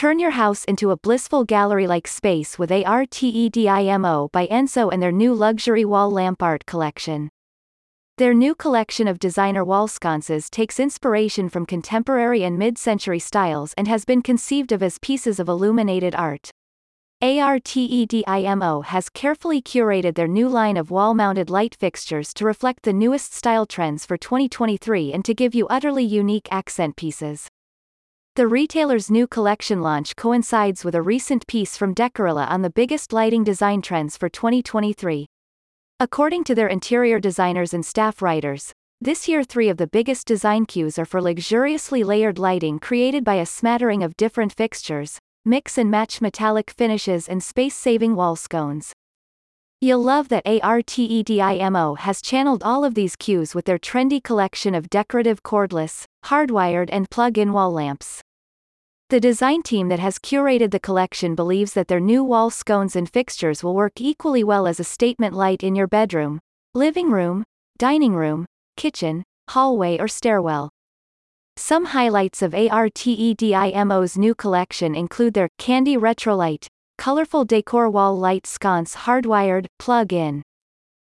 Turn your house into a blissful gallery-like space with ARTEDIMO by Enso and their new luxury wall lamp art collection. Their new collection of designer wall sconces takes inspiration from contemporary and mid-century styles and has been conceived of as pieces of illuminated art. ARTEDIMO has carefully curated their new line of wall-mounted light fixtures to reflect the newest style trends for 2023 and to give you utterly unique accent pieces. The retailer's new collection launch coincides with a recent piece from Decorilla on the biggest lighting design trends for 2023. According to their interior designers and staff writers, this year three of the biggest design cues are for luxuriously layered lighting created by a smattering of different fixtures, mix and match metallic finishes and space-saving wall sconces. You'll love that ARTEDIMO has channeled all of these cues with their trendy collection of decorative cordless, hardwired and plug-in wall lamps. The design team that has curated the collection believes that their new wall sconces and fixtures will work equally well as a statement light in your bedroom, living room, dining room, kitchen, hallway or stairwell. Some highlights of ARTEDIMO's new collection include their Candy Retro Light, colorful decor wall light sconce hardwired, plug-in.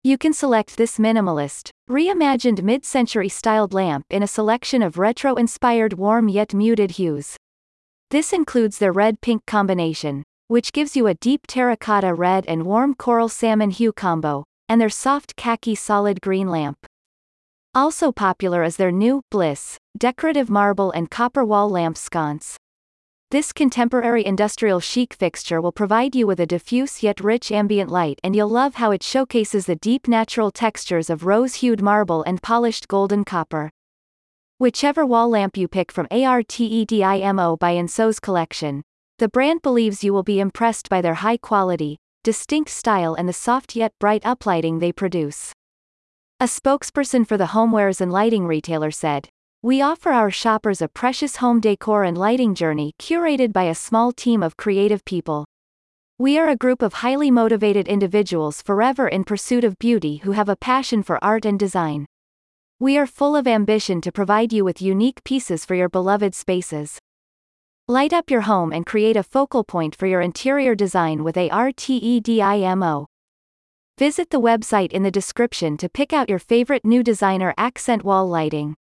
You can select this minimalist, reimagined mid-century styled lamp in a selection of retro-inspired warm yet muted hues. This includes their red-pink combination, which gives you a deep terracotta red and warm coral salmon hue combo, and their soft khaki solid green lamp. Also popular is their new Bliss decorative marble and copper wall lamp sconce. This contemporary industrial chic fixture will provide you with a diffuse yet rich ambient light and you'll love how it showcases the deep natural textures of rose-hued marble and polished golden copper. Whichever wall lamp you pick from ARTEDIMO by Enso's collection, the brand believes you will be impressed by their high quality, distinct style and the soft yet bright uplighting they produce. A spokesperson for the homewares and lighting retailer said, We offer our shoppers a precious home decor and lighting journey curated by a small team of creative people. We are a group of highly motivated individuals forever in pursuit of beauty who have a passion for art and design. We are full of ambition to provide you with unique pieces for your beloved spaces. Light up your home and create a focal point for your interior design with ARTEDIMO. Visit the website in the description to pick out your favorite new designer accent wall lighting.